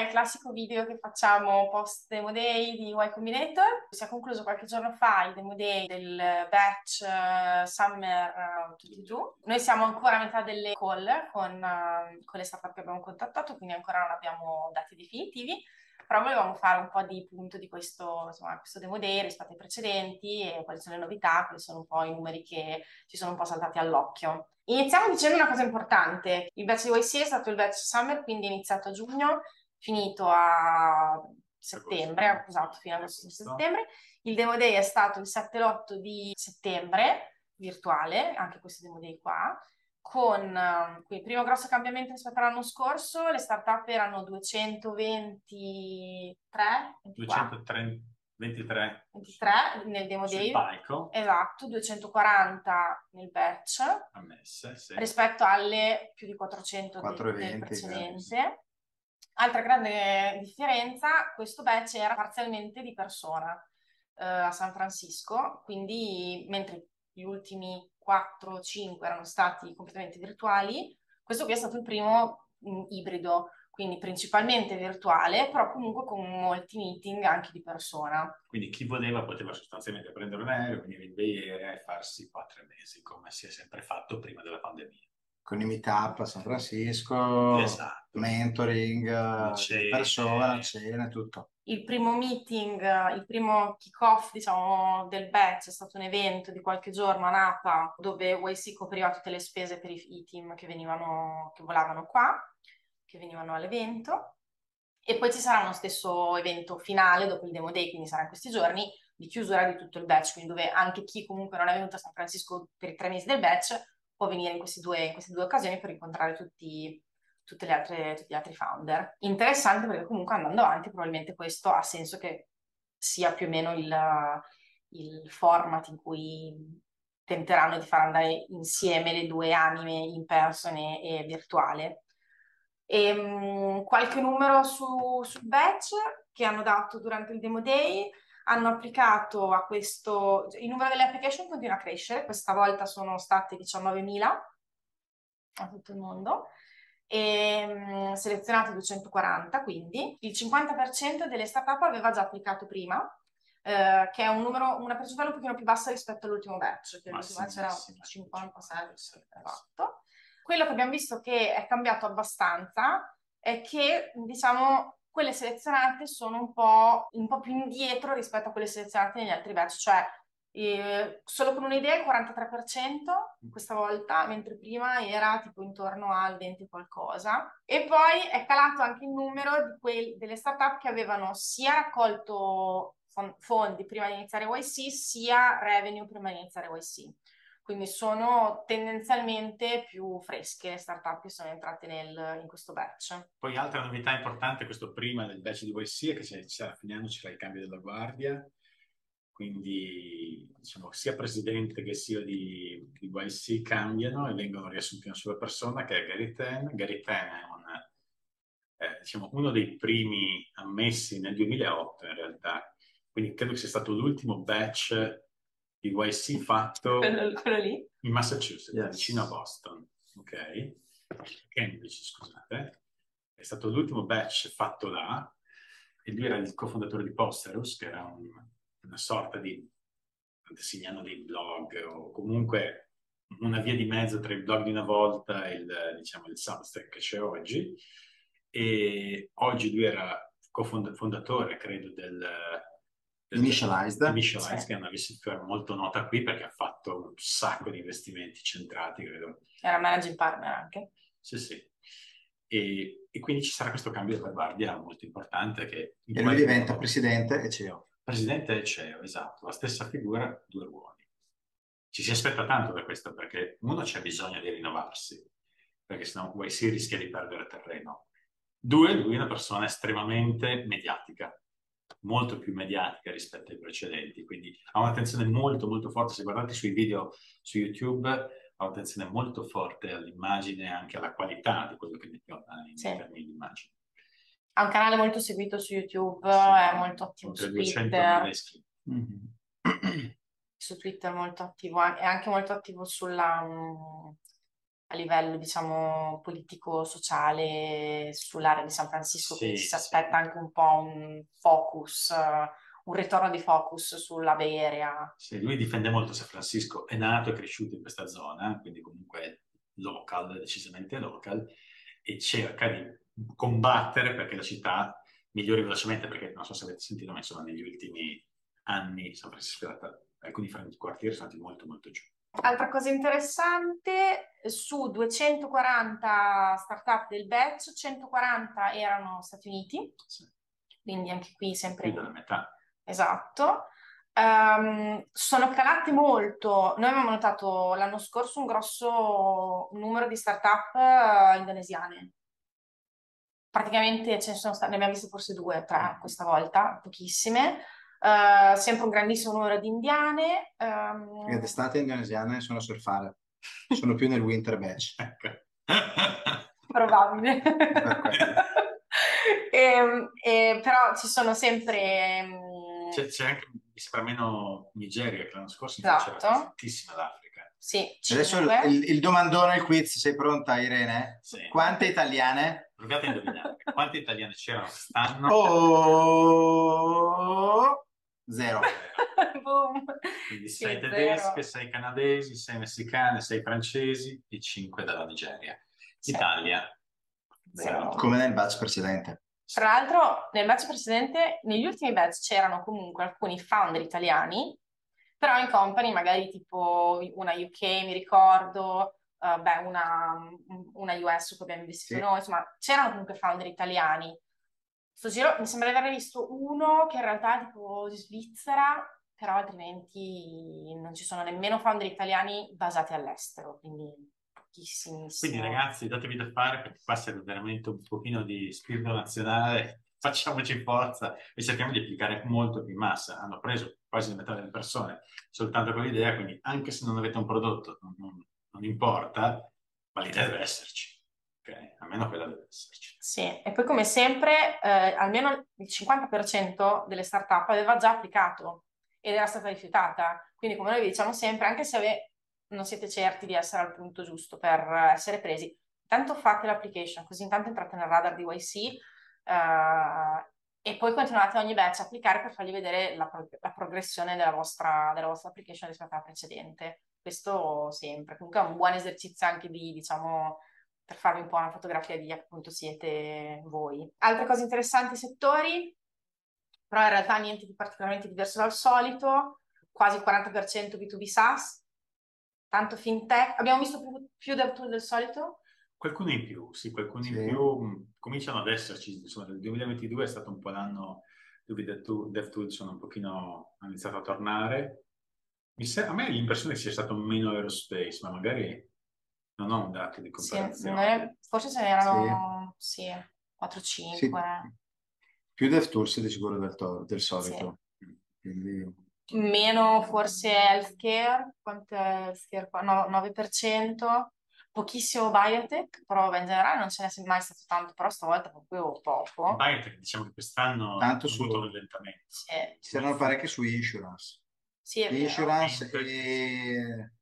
il classico video che facciamo post Demo Day di Y Combinator. Si è concluso qualche giorno fa il Demo Day del batch uh, Summer uh, 22. Noi siamo ancora a metà delle call con, uh, con le startup che abbiamo contattato, quindi ancora non abbiamo dati definitivi però volevamo fare un po' di punto di questo, insomma, questo demo day rispetto ai precedenti e quali sono le novità, quali sono un po' i numeri che ci sono un po' saltati all'occhio. Iniziamo dicendo una cosa importante. Il batch di YC è stato il batch summer, quindi è iniziato a giugno, finito a settembre, esatto, fino a settembre. Il demo day è stato il 7 8 di settembre, virtuale, anche questo demo day qua con um, il primo grosso cambiamento rispetto all'anno scorso, le startup erano 223, 223 23, 23 nel demo day. Palco. Esatto, 240 nel batch. Ammesse, sì. Rispetto alle più di 400 420, del precedente. Altra grande differenza, questo batch era parzialmente di persona eh, a San Francisco, quindi mentre gli ultimi 4 5 erano stati completamente virtuali, questo qui è stato il primo mh, mm, ibrido, quindi principalmente virtuale, però comunque con molti meeting anche di persona. Quindi chi voleva poteva sostanzialmente prendere un aereo, venire in Bay Area e farsi quattro mesi, come si è sempre fatto prima della pandemia. Con i meetup a San Francisco, esatto. mentoring, cene, persona, cene, tutto il primo meeting, il primo kick-off, diciamo, del batch è stato un evento di qualche giorno a Napa dove YC copriva tutte le spese per i, i team che venivano, che volavano qua, che venivano all'evento. E poi ci sarà uno stesso evento finale dopo il demo day, quindi sarà in questi giorni, di chiusura di tutto il batch, quindi dove anche chi comunque non è venuto a San Francisco per i tre mesi del batch può venire in, due, in queste due occasioni per incontrare tutti altre, tutti gli altri founder. Interessante perché comunque andando avanti probabilmente questo ha senso che sia più o meno il, il format in cui tenteranno di far andare insieme le due anime in person e, e virtuale. E, um, qualche numero su, sul batch che hanno dato durante il demo day hanno applicato a questo, il numero delle application continua a crescere, questa volta sono state 19.000 a tutto il mondo e mh, selezionati 240 quindi, il 50% delle startup aveva già applicato prima, eh, che è un numero, una percentuale un pochino più bassa rispetto all'ultimo batch, che l'ultimo batch era 57, esatto. Quello che abbiamo visto che è cambiato abbastanza è che, diciamo, quelle selezionate sono un po', un po' più indietro rispetto a quelle selezionate negli altri batch, cioè e solo con un'idea il 43% questa volta, mentre prima era tipo intorno al 20 qualcosa. E poi è calato anche il numero di quel, delle startup che avevano sia raccolto fondi prima di iniziare YC, sia revenue prima di iniziare YC. Quindi sono tendenzialmente più fresche le startup che sono entrate nel, in questo batch. Poi altra novità importante, questo prima del batch di YC, è che c'è, c'è, finendo c'era il cambio della guardia quindi diciamo, sia presidente che CEO di, di YC cambiano e vengono riassunti una sola persona che è Gary Ten. Gary Ten è un, eh, diciamo, uno dei primi ammessi nel 2008 in realtà, quindi credo che sia stato l'ultimo batch di YC fatto quello, quello lì? in Massachusetts, yes. vicino a Boston, ok? Cambridge, scusate. È stato l'ultimo batch fatto là e lui era il cofondatore di Posterus, che era un una sorta di segnano dei blog o comunque una via di mezzo tra il blog di una volta e il, diciamo, il Substack che c'è oggi. E oggi lui era cofondatore, credo, del Initialized, Initialized sì. che è una VC molto nota qui perché ha fatto un sacco di investimenti centrati, credo. Era managing partner anche. Sì, sì. E, e quindi ci sarà questo cambio per guardia molto importante che... E lui diventa presidente e CEO. Presidente e CEO, esatto, la stessa figura, due ruoli. Ci si aspetta tanto per questo perché uno c'è bisogno di rinnovarsi, perché sennò YC rischia di perdere terreno. Due, lui è una persona estremamente mediatica, molto più mediatica rispetto ai precedenti, quindi ha un'attenzione molto molto forte, se guardate sui video su YouTube ha un'attenzione molto forte all'immagine e anche alla qualità di quello che mettiamo in sì. termini di immagine. Ha un canale molto seguito su YouTube, sì, è molto attivo su Twitter. Mm-hmm. su Twitter molto attivo, è anche molto attivo sulla, a livello, diciamo, politico-sociale sull'area di San Francisco, sì, quindi si aspetta anche un po' un focus, un ritorno di focus sulla Bay Area. Sì, lui difende molto San Francisco, è nato e cresciuto in questa zona, quindi comunque local, decisamente local, e cerca di combattere perché la città migliori velocemente, perché non so se avete sentito, ma insomma negli ultimi anni San Francisco è stata, alcuni quartieri sono andati molto molto giù. Altra cosa interessante, su 240 startup del batch, 140 erano Stati Uniti, sì. quindi anche qui sempre... Più della metà. Esatto. Um, sono calate molto. Noi abbiamo notato l'anno scorso un grosso numero di startup uh, indonesiane. Praticamente ce ne sono state, ne abbiamo viste forse due, tre questa volta, pochissime. Uh, sempre un grandissimo numero di indiane. Um... Ed estate indonesiane sono a surfare, sono più nel winter batch. Probabile. e, ehm, e, però ci sono sempre... Um... C'è, c'è, anche, mi sembra meno Nigeria, che l'anno scorso esatto. c'era tantissima l'Africa. Sì, Adesso il, il, domandone, il quiz, sei pronta Irene? Sì. Quante italiane? Provate a indovinare. Quante italiane c'erano quest'anno? Oh! Zero. Quindi sei sì, tedesche, sei canadesi, sei messicane, sei francesi e cinque dalla Nigeria. Sì. Italia. Zero. Come nel batch precedente. Tra l'altro, nel batch precedente, negli ultimi batch c'erano comunque alcuni founder italiani, però in company magari tipo una UK, mi ricordo, uh, beh, una, una US che abbiamo investito sì. noi, insomma, c'erano comunque founder italiani. Sto giro mi sembra di averne visto uno che in realtà è tipo di Svizzera, però altrimenti non ci sono nemmeno founder italiani basati all'estero, quindi pochissimi. Quindi ragazzi, datevi da fare perché qua serve veramente un pochino di spirito nazionale, facciamoci forza e cerchiamo di applicare molto più in massa. Hanno preso quasi la metà delle persone soltanto con l'idea, quindi anche se non avete un prodotto, non, non, non importa, ma l'idea deve esserci. Okay? Almeno quella deve esserci. Sì, e poi come sempre, eh, almeno il 50% delle startup aveva già applicato ed era stata rifiutata. Quindi come noi diciamo sempre, anche se ave- non siete certi di essere al punto giusto per essere presi, intanto fate l'application, così intanto entrate nel radar di YC eh, e poi continuate ogni batch a applicare per fargli vedere la, pro- la progressione della vostra, della vostra application rispetto alla precedente. Questo sempre. Comunque è un buon esercizio anche di, diciamo, per farvi un po' una fotografia di appunto siete voi. Altre cose interessanti, settori, però in realtà niente di particolarmente diverso dal solito, quasi 40% B2B SaaS, tanto fintech. Abbiamo visto più, più DevTool del solito? Qualcuno in più, sì, qualcuno sì. in più mm, cominciano ad esserci, insomma, il 2022 è stato un po' l'anno dove i DevTool sono un pochino, hanno iniziato a tornare. a me l'impressione che sia stato meno aerospace, ma magari non ho un dato di comparazione. Sì, forse ce n'erano sì. sì, 4-5. Sì. Più DevTools di sicuro del, to- del solito. Quindi... Meno forse healthcare, quanto è healthcare? No, 9%. Pochissimo biotech, però in generale non ce n'è mai stato tanto, però stavolta proprio poco. Biotech diciamo che quest'anno tanto su lentamente. Sì. Ci saranno parecchie su insurance. Sì, è insurance vero. e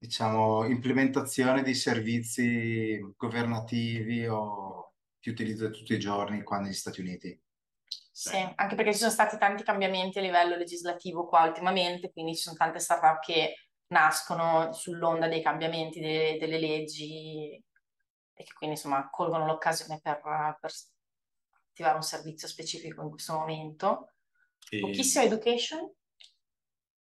diciamo, implementazione di servizi governativi o che utilizzo tutti i giorni qua negli Stati Uniti. Sì, anche perché ci sono stati tanti cambiamenti a livello legislativo qua ultimamente, quindi ci sono tante startup che nascono sull'onda dei cambiamenti de- delle leggi e che quindi insomma colgono l'occasione per, per attivare un servizio specifico in questo momento. E... Pochissima education,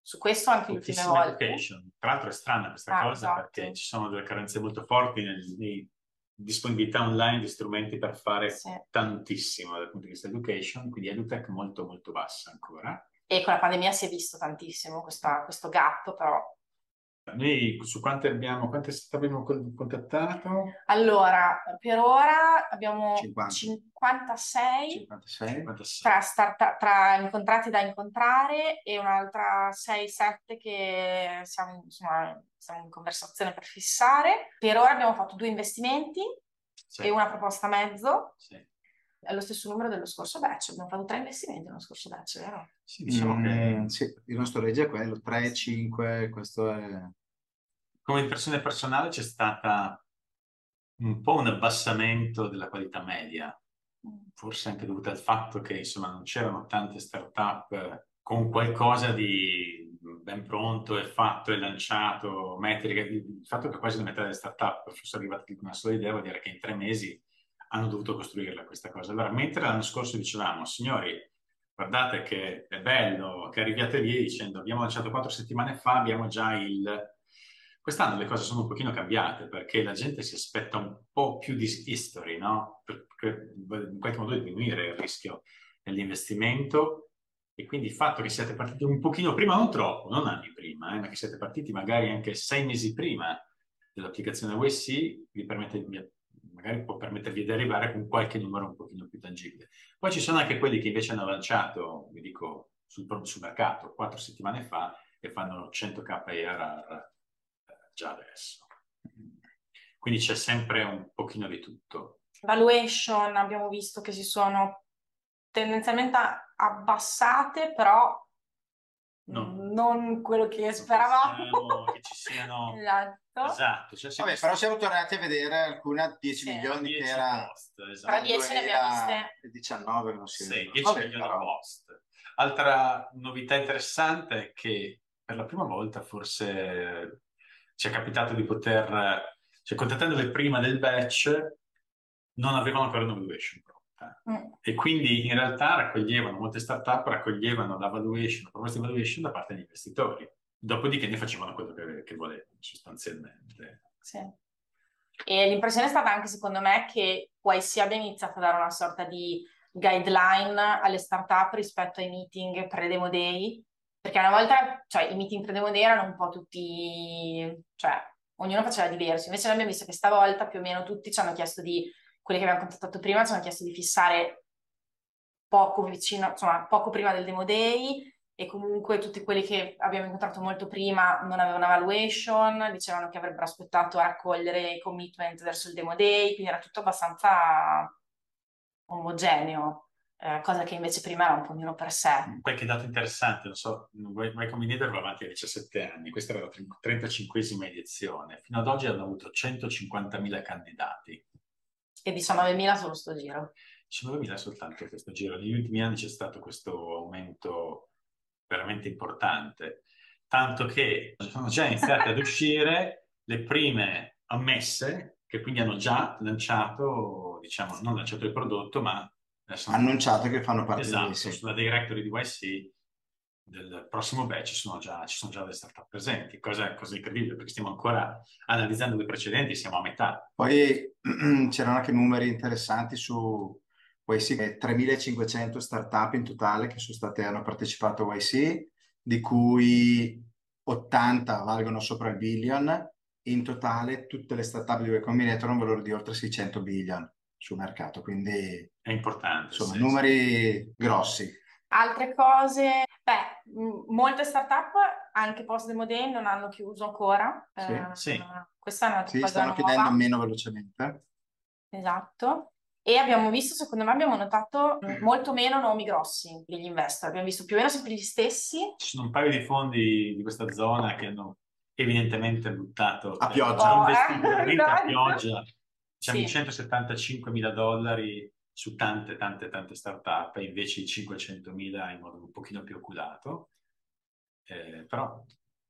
su questo anche le ultime volte. Education. Tra l'altro è strana questa ah, cosa esatto. perché ci sono delle carenze molto forti nella disponibilità online di strumenti per fare sì. tantissimo dal punto di vista education, quindi edutech molto molto bassa ancora. E con la pandemia si è visto tantissimo questa, questo gap, però noi su quante abbiamo, quante abbiamo contattato? Allora, per ora abbiamo 50. 56, 56. Tra, start, tra, incontrati da incontrare e un'altra 6-7 che siamo, insomma, siamo in conversazione per fissare. Per ora abbiamo fatto due investimenti sì. e una proposta a mezzo. Sì. È lo stesso numero dello scorso batch, abbiamo fatto tre investimenti nello scorso batch, vero? Sì, diciamo mm, che... sì, il nostro legge è quello, 3-5, questo è... Come impressione personale c'è stata un po' un abbassamento della qualità media, forse anche dovuto al fatto che insomma non c'erano tante start-up con qualcosa di ben pronto e fatto e lanciato, metriche, il fatto che quasi la metà delle start-up fosse arrivate con una sola idea vuol dire che in tre mesi hanno dovuto costruirla questa cosa. Allora, mentre l'anno scorso dicevamo, signori, guardate che è bello che arriviate lì dicendo abbiamo lanciato quattro settimane fa, abbiamo già il... Quest'anno le cose sono un pochino cambiate perché la gente si aspetta un po' più di history, no? Per, per in qualche modo diminuire il rischio dell'investimento e quindi il fatto che siate partiti un pochino prima, non troppo, non anni prima, eh, ma che siate partiti magari anche sei mesi prima dell'applicazione WC vi permette di magari può permettervi di arrivare con qualche numero un pochino più tangibile. Poi ci sono anche quelli che invece hanno lanciato, vi dico, sul, sul mercato quattro settimane fa e fanno 100k ARR eh, già adesso. Quindi c'è sempre un pochino di tutto. Valuation abbiamo visto che si sono tendenzialmente abbassate, però no. non quello che speravamo. Che ci siano... esatto. Esatto. Cioè Vabbè, però siamo tornati a vedere alcune 10 sì, milioni 10 che era... Post, esatto. Però 10 ne abbiamo viste. 19 non si Sì, 10 Vabbè, milioni però... post. Altra novità interessante è che per la prima volta forse ci è capitato di poter, cioè contattandole prima del batch, non avevano ancora una Mm. E quindi in realtà raccoglievano, molte startup raccoglievano la valuation, la proposta di valuation da parte degli investitori. Dopodiché ne facevano quello che, che volevano sostanzialmente. Sì. E l'impressione è stata anche secondo me che YC abbia iniziato a dare una sorta di guideline alle startup rispetto ai meeting pre-demo day, perché una volta, cioè i meeting pre-demo day erano un po' tutti, cioè ognuno faceva diverso, invece noi abbiamo visto che stavolta più o meno tutti ci hanno chiesto di quelli che abbiamo contattato prima ci hanno chiesto di fissare poco vicino, insomma, poco prima del demo day e comunque tutti quelli che abbiamo incontrato molto prima non avevano valuation, dicevano che avrebbero aspettato a raccogliere i commitment verso il demo day, quindi era tutto abbastanza omogeneo, eh, cosa che invece prima era un po' ognuno per sé. Qualche dato interessante, non so, My Combinator va avanti a 17 anni, questa era la 35esima edizione, fino ad oggi hanno avuto 150.000 candidati e 19.000 solo sto giro. 19.000 soltanto questo giro. Negli ultimi anni c'è stato questo aumento veramente importante, tanto che sono già iniziate ad uscire le prime ammesse che quindi hanno già lanciato, diciamo, non lanciato il prodotto, ma annunciato che fanno parte esatto, di YC. sulla directory di YC del prossimo batch ci sono già, ci sono già delle startup presenti, cosa, cosa incredibile perché stiamo ancora analizzando le precedenti, siamo a metà. Poi c'erano anche numeri interessanti su YC, 3500 startup in totale che sono state, hanno partecipato a YC, di cui 80 valgono sopra il billion, in totale tutte le startup di Y Combinator hanno un valore di oltre 600 billion sul mercato, quindi è importante. Insomma, sì, numeri sì. grossi. Altre cose, beh, molte startup anche post demo day non hanno chiuso ancora. Sì, eh, sì. Questa è un'altra sì, cosa stanno nuova. chiudendo meno velocemente. Esatto. E abbiamo visto, secondo me, abbiamo notato molto meno nomi grossi degli investor. Abbiamo visto più o meno sempre gli stessi. Ci sono un paio di fondi di questa zona che hanno evidentemente buttato a pioggia, oh, eh, a pioggia. Diciamo sì. 175 mila dollari su tante, tante, tante startup, invece i 500.000 in modo un pochino più oculato. Eh, però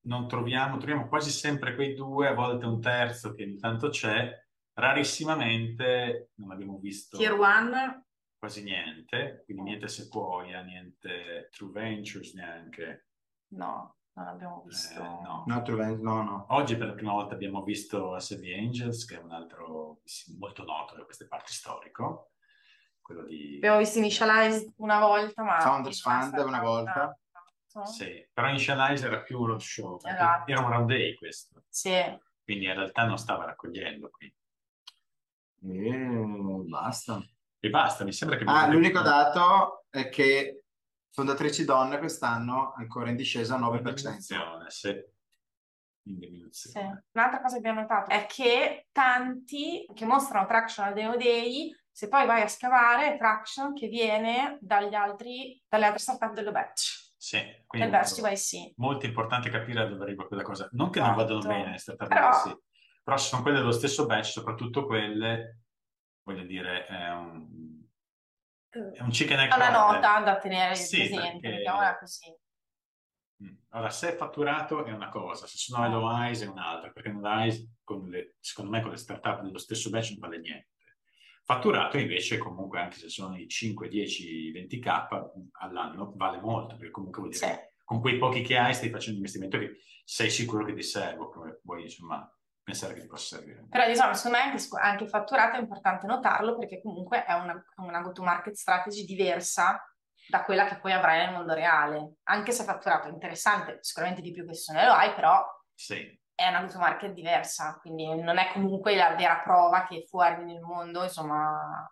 non troviamo, troviamo quasi sempre quei due, a volte un terzo che intanto c'è, rarissimamente non abbiamo visto Tier 1 quasi niente, quindi niente Sequoia, niente True Ventures neanche. No, non abbiamo visto. Eh, no. No, True no, no. Oggi per la prima volta abbiamo visto SB Angels, che è un altro molto noto da queste parti storico quello di... Abbiamo visto Initialize una volta, ma... Founders Fund una volta. Sì, però Initialize era più uno show, esatto. era un round day questo. Sì. Quindi in realtà non stava raccogliendo qui. E basta. E basta, mi sembra che... Ah, l'unico dato è che fondatrici donne quest'anno ancora in discesa 9%. In diminuzione, sì. In diminuzione. Sì. Un'altra cosa che abbiamo notato è che tanti che mostrano traction al Demo Day se poi vai a scavare, traction che viene dagli altri, dalle altre startup dello batch. Sì, quindi del batch di YC. Molto importante capire da dove arriva quella cosa. Non che esatto. non vadano bene le startup Però... YC, Però se sono quelle dello stesso batch, soprattutto quelle, voglio dire, è un, è un chicken egg È una problem. nota da tenere Sì, presente, perché- mettiamola così. Mm. Allora, se è fatturato è una cosa, se sono LOIs è un'altra, perché LOIs, con le, secondo me, con le startup dello stesso batch non vale niente. Fatturato invece, comunque, anche se sono i 5, 10, 20k all'anno, vale molto, perché comunque vuol dire Sì. che con quei pochi che hai stai facendo un investimento che sei sicuro che ti serve, come vuoi, insomma, pensare che ti possa servire. Però diciamo, secondo me anche, anche fatturato è importante notarlo perché comunque è una, una go-to-market strategy diversa da quella che poi avrai nel mondo reale. Anche se fatturato è interessante, sicuramente di più che se ne lo hai, però Sì, è una go-to-market diversa, quindi non è comunque la vera prova che fuori nel mondo, insomma,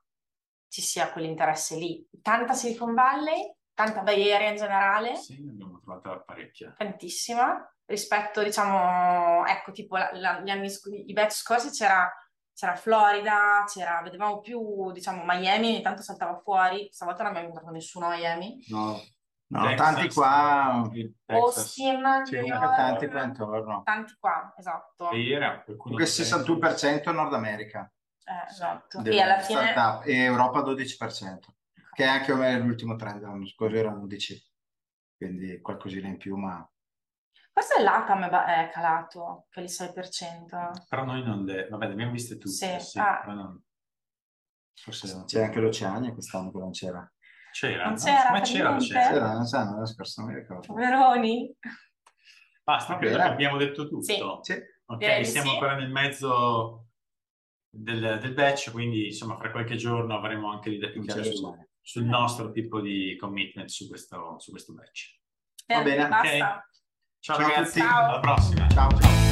ci sia quell'interesse lì. Tanta Silicon Valley, tanta Bay Area in generale, sì, ne abbiamo trovata parecchia. tantissima, rispetto, diciamo, ecco, tipo la- la- gli anni, i batch scorsi c'era c'era Florida, c'era, vedevamo più, diciamo, Miami, ogni tanto saltava fuori, stavolta non abbiamo incontrato nessuno a Miami. No, no, Texas, tanti qua. Austin, New York, tanti qua intorno. tanti qua, esatto. E qualcuno Comunque il 61% Nord America, Eh, esatto. E alla fine, startup, e Europa 12%, che è anche l'ultimo trend dell'anno scorso era 11%, quindi qualcosina in più, ma forse l'ATAM è calato per il 6%. Però noi non le... Vabbè, le abbiamo viste tutte, Sì, sì, ah. però non... Forse c'è anche l'Oceania quest'anno che non c'era. C'era, Non no? c'era Ma c'era, c'era. C'era, non so, l'anno scorso non mi ricordo. Poveroni. Basta, credo bene. che abbiamo detto tutto. Sì. Sì, Ok, Direi di siamo sì. ancora nel mezzo del, del batch, quindi insomma fra qualche giorno avremo anche l'idea più non chiara su- l'Oceania. sul nostro tipo di commitment su questo, su questo batch. Va bene. Basta. Ciao, Ciao a ragazzi, tutti. alla prossima. Ciao, ciao.